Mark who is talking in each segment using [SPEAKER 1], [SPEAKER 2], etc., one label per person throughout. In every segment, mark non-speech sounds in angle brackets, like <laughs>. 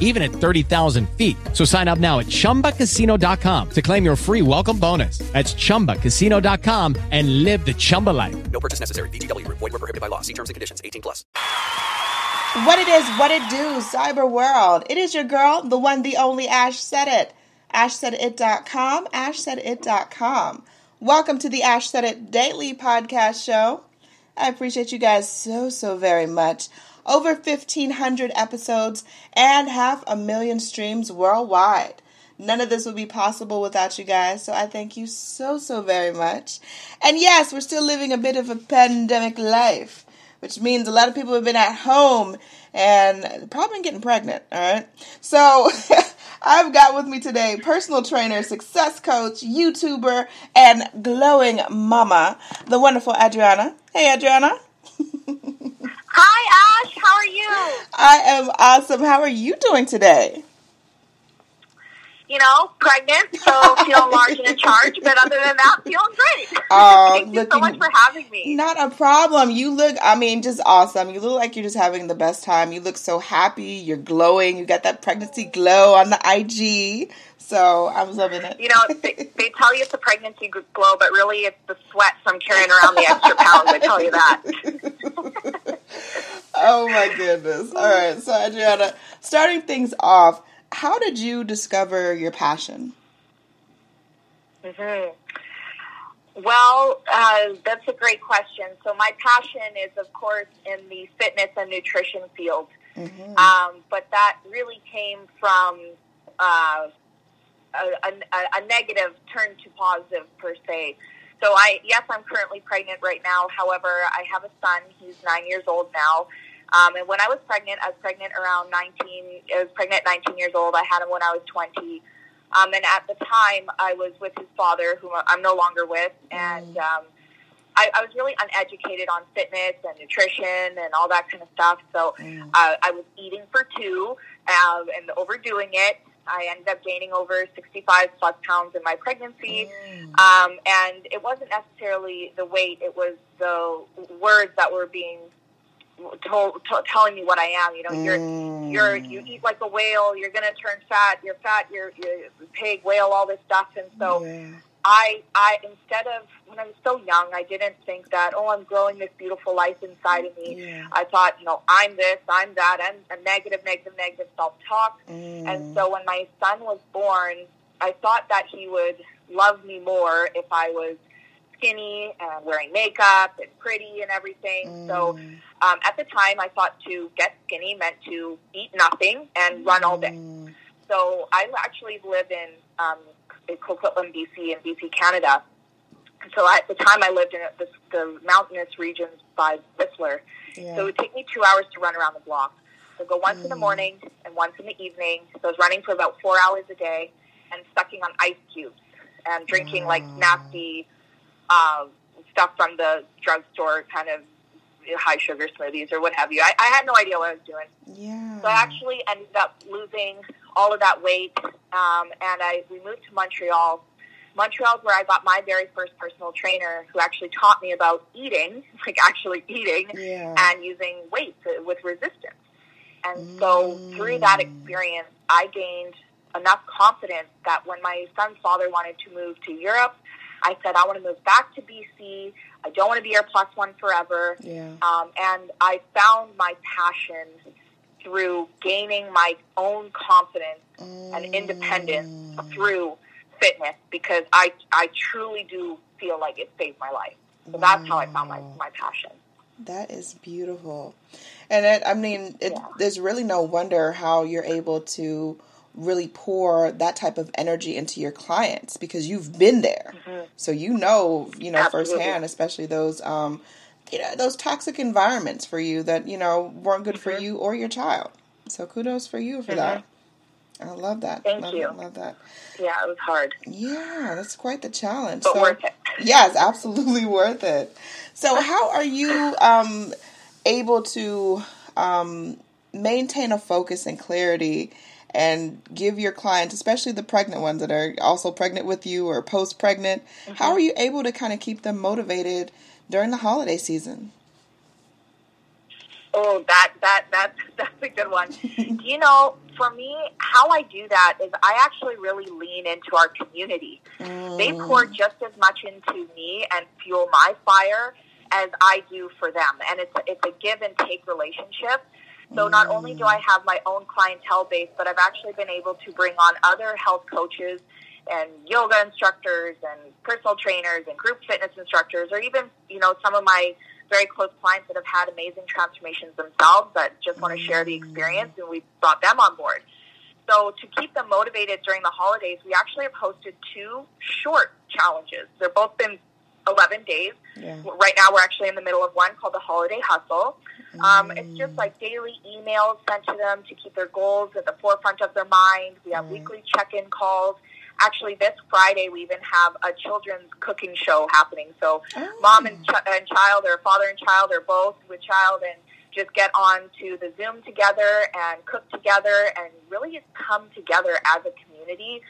[SPEAKER 1] even at 30,000 feet. So sign up now at ChumbaCasino.com to claim your free welcome bonus. That's ChumbaCasino.com and live the Chumba life.
[SPEAKER 2] No purchase necessary. VGW Group. Void were prohibited by law. See terms and conditions. 18 plus.
[SPEAKER 3] What it is, what it do, cyber world. It is your girl, the one, the only Ash said it. AshSaidIt.com, AshSaidIt.com. Welcome to the Ash Said It Daily Podcast Show. I appreciate you guys so, so very much. Over 1,500 episodes and half a million streams worldwide. None of this would be possible without you guys, so I thank you so, so very much. And yes, we're still living a bit of a pandemic life, which means a lot of people have been at home and probably getting pregnant, alright? So, <laughs> I've got with me today personal trainer, success coach, YouTuber, and glowing mama, the wonderful Adriana. Hey, Adriana. <laughs>
[SPEAKER 4] Hi, Ash. How are you?
[SPEAKER 3] I am awesome. How are you doing today?
[SPEAKER 4] You know, pregnant, so feeling <laughs> large and in charge, but other than that, feeling great. <laughs>
[SPEAKER 3] Oh, <laughs>
[SPEAKER 4] Thank you so much for having me.
[SPEAKER 3] Not a problem. You look, I mean, just awesome. You look like you're just having the best time. You look so happy. You're glowing. You got that pregnancy glow on the IG. So I'm loving it.
[SPEAKER 4] You know, they, they tell you it's a pregnancy glow, but really it's the sweat from carrying around the extra pounds. I tell you that.
[SPEAKER 3] Oh my goodness. All right. So, Adriana, starting things off, how did you discover your passion?
[SPEAKER 4] Mm-hmm. Well, uh, that's a great question. So, my passion is, of course, in the fitness and nutrition field. Mm-hmm. Um, but that really came from uh, a, a, a negative turn to positive, per se. So, I yes, I'm currently pregnant right now. However, I have a son. He's nine years old now. Um, and when I was pregnant, I was pregnant around 19. I was pregnant 19 years old. I had him when I was 20. Um, and at the time, I was with his father, whom I'm no longer with, and
[SPEAKER 3] Mm.
[SPEAKER 4] um, I, I was really uneducated on fitness and nutrition and all that kind of stuff. So
[SPEAKER 3] Mm.
[SPEAKER 4] uh, I was eating for two um, and overdoing it. I ended up gaining over 65 plus pounds in my pregnancy.
[SPEAKER 3] Mm.
[SPEAKER 4] Um, and it wasn't necessarily the weight, it was the words that were being told, to, telling me what I am. You know, you're
[SPEAKER 3] Mm.
[SPEAKER 4] you're you eat like a whale. You're gonna turn fat. You're fat. You're, you're pig, whale, all this stuff. And so
[SPEAKER 3] Yeah.
[SPEAKER 4] I I instead of when I was so young, I didn't think that oh I'm growing this beautiful life inside of me.
[SPEAKER 3] Yeah.
[SPEAKER 4] I thought you know I'm this, I'm that, I'm a negative, negative, negative self talk.
[SPEAKER 3] Mm.
[SPEAKER 4] And so when my son was born, I thought that he would love me more if I was skinny and wearing makeup and pretty and everything. So
[SPEAKER 3] Mm.
[SPEAKER 4] um, at the time, I thought to get skinny meant to eat nothing and run all day.
[SPEAKER 3] Mm.
[SPEAKER 4] So I actually live in um, in Coquitlam, BC, in BC, Canada. So at the time, I lived in the, the mountainous regions by Whistler.
[SPEAKER 3] Yeah.
[SPEAKER 4] So it would take me two hours to run around the block. So I'd go once in the morning and once in the evening. So I was running for about four hours a day and sucking on ice cubes and drinking like nasty uh, stuff from the drugstore, kind of high sugar smoothies or what have you. I, I had no idea what I was doing.
[SPEAKER 3] yeah.
[SPEAKER 4] So I actually ended up losing all of that weight, um, and I we moved to Montreal. Montreal's where I got my very first personal trainer, who actually taught me about eating, <laughs> like actually eating,
[SPEAKER 3] Yeah.
[SPEAKER 4] and using weights with resistance. And so through that experience, I gained enough confidence that when my son's father wanted to move to Europe, I said, I want to move back to BC. I don't want to be your plus one forever.
[SPEAKER 3] Yeah.
[SPEAKER 4] Um, and I found my passion through gaining my own confidence and independence through fitness because I, I truly do feel like it saved my life. So that's how I found my, my passion.
[SPEAKER 3] That is beautiful. And it, I mean, it,
[SPEAKER 4] Yeah.
[SPEAKER 3] there's really no wonder how you're able to really pour that type of energy into your clients because you've been there. So you know, you know
[SPEAKER 4] Mm-hmm. Absolutely.
[SPEAKER 3] firsthand, especially those um you know, those toxic environments for you that, you know, weren't good
[SPEAKER 4] Mm-hmm.
[SPEAKER 3] for you or your child. So kudos for you for that. I love that.
[SPEAKER 4] Thank
[SPEAKER 3] love
[SPEAKER 4] you.
[SPEAKER 3] That, love that.
[SPEAKER 4] Yeah, it was hard,
[SPEAKER 3] Yeah, that's quite the challenge.
[SPEAKER 4] but
[SPEAKER 3] So-
[SPEAKER 4] worth it.
[SPEAKER 3] Yes, absolutely <laughs> worth it. So, how are you um, able to um, maintain a focus and clarity and give your clients, especially the pregnant ones that are also pregnant with you or post pregnant, how mm-hmm. are you able to kind of keep them motivated during the holiday season?
[SPEAKER 4] Oh, that that that <laughs> that's a good one. <laughs> you know, for me, how I do that is I actually really lean into our community. They pour mm. just as much into me and fuel my fire as I do for them, and it's it's a give and take relationship. So not only do I mm. have my own clientele base, but I've actually been able to bring on other health coaches and yoga instructors and personal trainers and group fitness instructors, or even you know some of my very close clients that have had amazing transformations themselves that just want to share the experience, mm. and we've brought them on board. So to keep them motivated during the holidays, we actually have hosted two short challenges. They're both been 11 days.
[SPEAKER 3] Yeah.
[SPEAKER 4] Right now, we're actually in the middle of one called the Holiday Hustle. Um, it's just like daily emails sent to them to keep their goals at the forefront of their mind. We have weekly check-in calls. Actually, this Friday we even have a children's cooking show happening. So, mom and, ch- and child, or father and child, or both with child, and just get on to the Zoom together and cook together and really just come together as a community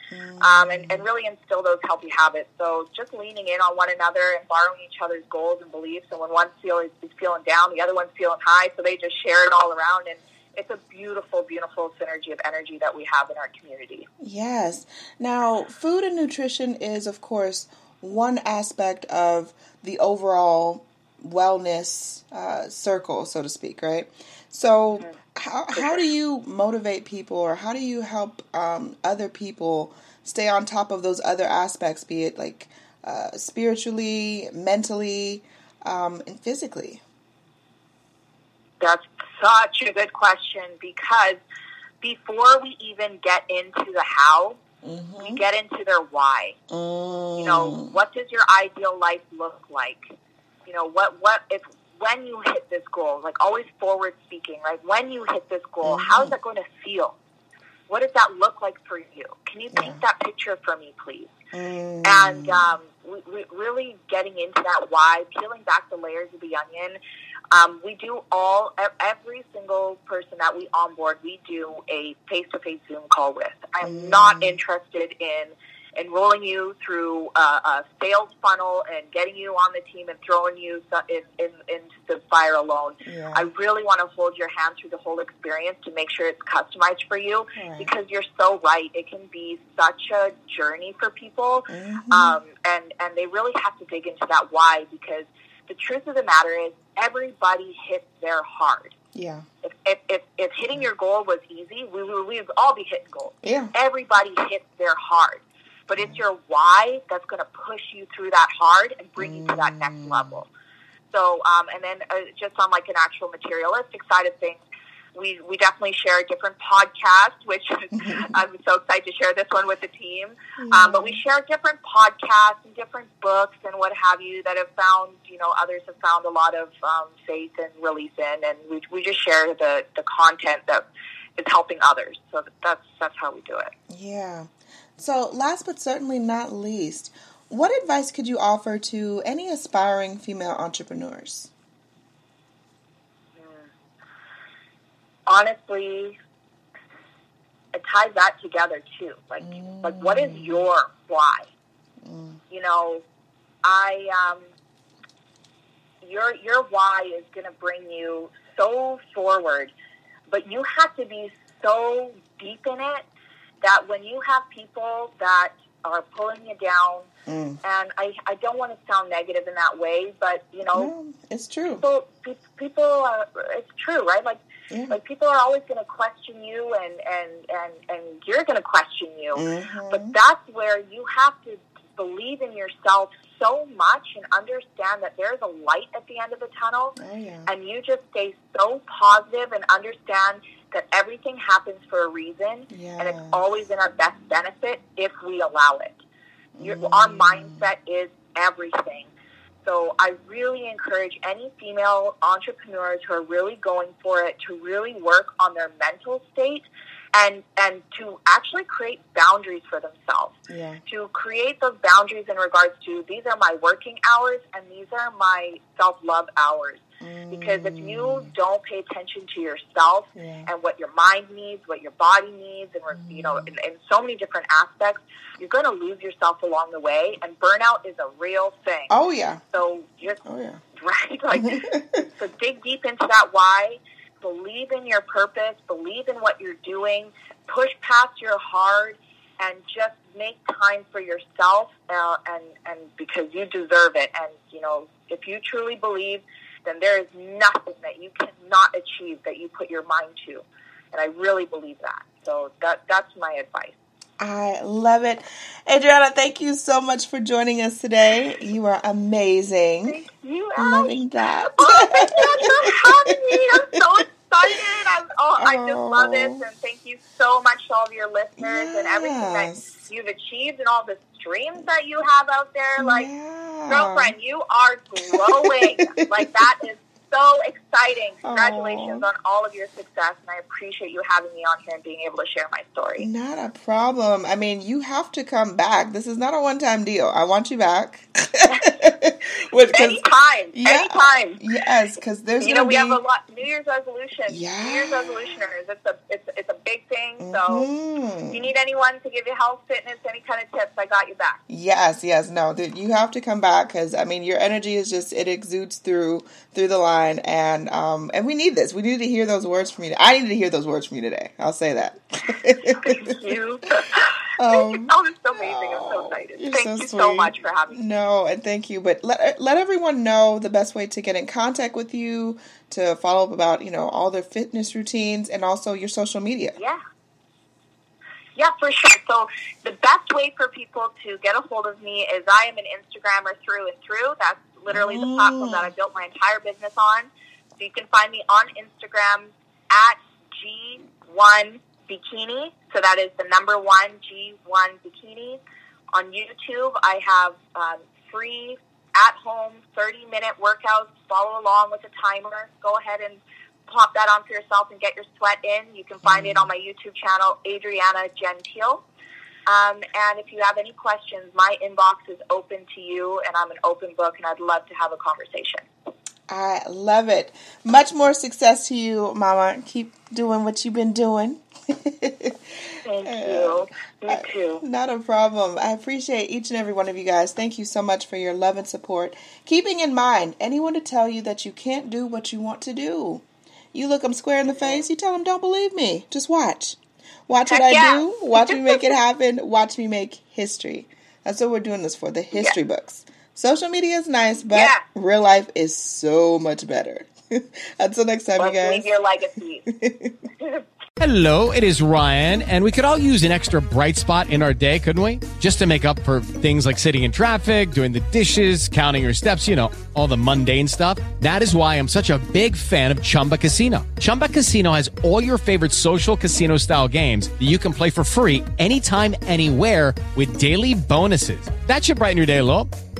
[SPEAKER 4] um, and, and really instill those healthy habits. So just leaning in on one another and borrowing each other's goals and beliefs. And when one feel is, is feeling down, the other one's feeling high. So they just share it all around. And it's a beautiful, beautiful synergy of energy that we have in our community.
[SPEAKER 3] Yes. Now, food and nutrition is, of course, one aspect of the overall wellness uh, circle, so to speak, right? So, how, how do you motivate people or how do you help um, other people stay on top of those other aspects, be it like uh, spiritually, mentally, um, and physically?
[SPEAKER 4] That's such a good question because before we even get into the how, we get into their why. You know, what does your ideal life look like? You know, what what if when you hit this goal, like always forward speaking, right? When you hit this goal, how is that going to feel? What does that look like for you? Can you paint that picture for me, please? And um, we, we really getting into that why, peeling back the layers of the onion. Um, we do all, every single person that we onboard, we do a face to face Zoom call with. I'm not interested in enrolling you through a, a sales funnel and getting you on the team and throwing you in, in, into the fire alone.
[SPEAKER 3] Yeah.
[SPEAKER 4] I really want to hold your hand through the whole experience to make sure it's customized for you
[SPEAKER 3] Right.
[SPEAKER 4] because you're so right. It can be such a journey for people,
[SPEAKER 3] Mm-hmm.
[SPEAKER 4] um, and and they really have to dig into that why because the truth of the matter is everybody hits their hard.
[SPEAKER 3] Yeah.
[SPEAKER 4] If, if, if, if hitting your goal was easy, we would all be hitting goals.
[SPEAKER 3] Yeah.
[SPEAKER 4] Everybody hits their hard. But it's your why that's going to push you through that hard and bring you to that next level. So, um, and then uh, just on like an actual materialistic side of things, we, we definitely share a different podcast, which <laughs> I'm so excited to share this one with the team. Um, but we share different podcasts and different books and what have you that have found, you know, others have found a lot of um, faith and release in, and we, we just share the, the content that is helping others. So that's that's how we do it.
[SPEAKER 3] Yeah. So, last but certainly not least, what advice could you offer to any aspiring female entrepreneurs?
[SPEAKER 4] honestly, it ties that together too. Like, like what is your why? You know, I um, your your why is going to bring you so forward, but you have to be so deep in it that when you have people that are pulling you down, and I I don't want to sound negative in that way, but you know
[SPEAKER 3] No, it's true.
[SPEAKER 4] people pe- people are it's true right like
[SPEAKER 3] Yeah.
[SPEAKER 4] like people are always going to question you and and and and you're going to question you
[SPEAKER 3] Mm-hmm.
[SPEAKER 4] but that's where you have to believe in yourself so much and understand that there's a light at the end of the tunnel.
[SPEAKER 3] Oh, yeah.
[SPEAKER 4] And you just stay so positive and understand that everything happens for a reason and it's always in our best benefit if we allow it. Your, Our mm. mindset is everything. So I really encourage any female entrepreneurs who are really going for it to really work on their mental state and and to actually create boundaries for themselves.
[SPEAKER 3] Yeah.
[SPEAKER 4] To create those boundaries in regards to these are my working hours and these are my self love hours. Because if you don't pay attention to yourself
[SPEAKER 3] Yeah.
[SPEAKER 4] and what your mind needs, what your body needs, and we're- you know, in, in so many different aspects, you're going to lose yourself along the way. And burnout is a real thing.
[SPEAKER 3] Oh, yeah.
[SPEAKER 4] So just
[SPEAKER 3] Oh, yeah. <laughs>
[SPEAKER 4] right, like <laughs> so, dig deep into that why. Believe in your purpose. Believe in what you're doing. Push past your hard, and just make time for yourself. Uh, and and because you deserve it. And you know, if you truly believe, then there is nothing that you cannot achieve that you put your mind to. And I really believe that. So that that's my advice.
[SPEAKER 3] I love it. Adriana, thank you so much for joining us today. You are amazing.
[SPEAKER 4] Thank You
[SPEAKER 3] Loving that.
[SPEAKER 4] Oh, thank you for having me. I'm so excited. I'm, oh, I just love this.
[SPEAKER 3] Oh.
[SPEAKER 4] And thank you so much to all of your listeners and everything that you've achieved and all the streams that you have out there. Like,
[SPEAKER 3] Yeah.
[SPEAKER 4] girlfriend, you are glowing. <laughs> like, that is so exciting. Congratulations
[SPEAKER 3] Aw.
[SPEAKER 4] on all of your success. And I appreciate you having me on here and being able to share my story.
[SPEAKER 3] Not a problem. I mean, you have to come back. This is not a one time deal. I want you back. <laughs> <laughs> With-
[SPEAKER 4] Anytime.
[SPEAKER 3] Yeah.
[SPEAKER 4] Anytime.
[SPEAKER 3] Yes, because there's
[SPEAKER 4] you know, we have a lot New Year's resolutions.
[SPEAKER 3] Yeah.
[SPEAKER 4] New Year's resolutioners. It's a it's it's a big thing. So
[SPEAKER 3] Mhm.
[SPEAKER 4] if you need anyone to give you health, fitness, any kind of tips, I got you back.
[SPEAKER 3] Yes, yes, no. You have to come back because I mean, your energy is just it exudes through through the line, and um, and we need this. We need to hear those words from you. I need to hear those words from you today. I'll say that.
[SPEAKER 4] Thank you. <laughs>
[SPEAKER 3] Um,
[SPEAKER 4] oh, it's so amazing. I'm so excited.
[SPEAKER 3] You're
[SPEAKER 4] Thank
[SPEAKER 3] so
[SPEAKER 4] you so much for having me.
[SPEAKER 3] No, and thank you. But let let everyone know the best way to get in contact with you, to follow up about you know all their fitness routines, and also your social media.
[SPEAKER 4] Yeah. Yeah, for sure. So the best way for people to get a hold of me is I am an Instagrammer through and through. That's literally the platform that I built my entire business on. So you can find me on Instagram at G1 Bikini. So that is the number one G1 Bikini. On YouTube, I have um, free at home 30 minute workouts. Follow along with a timer. Go ahead and pop that on for yourself and get your sweat in. You can find it on my YouTube channel, Adriana Gentile. Um, and if you have any questions, my inbox is open to you, and I'm an open book, and I'd love to have a conversation.
[SPEAKER 3] I love it. Much more success to you, Mama. Keep doing what you've been doing.
[SPEAKER 4] Thank <laughs> uh, you. Thank uh, you too.
[SPEAKER 3] Not a problem. I appreciate each and every one of you guys. Thank you so much for your love and support. Keeping in mind, anyone to tell you that you can't do what you want to do. You look them square in the mm-hmm. face, you tell them, don't believe me. Just watch. Watch what I
[SPEAKER 4] yeah.
[SPEAKER 3] do. Watch me make it <laughs> happen. Watch me make history. That's what we're doing this for the history books. Social media is nice, but
[SPEAKER 4] Yeah.
[SPEAKER 3] real life is so much better. <laughs> Until next time,
[SPEAKER 4] Let's
[SPEAKER 3] you guys.
[SPEAKER 4] leave your legacy. <laughs>
[SPEAKER 1] Hello, it is Ryan, and we could all use an extra bright spot in our day, couldn't we? Just to make up for things like sitting in traffic, doing the dishes, counting your steps, you know, all the mundane stuff. That is why I'm such a big fan of Chumba Casino. Chumba Casino has all your favorite social casino style games that you can play for free anytime, anywhere with daily bonuses. That should brighten your day a little.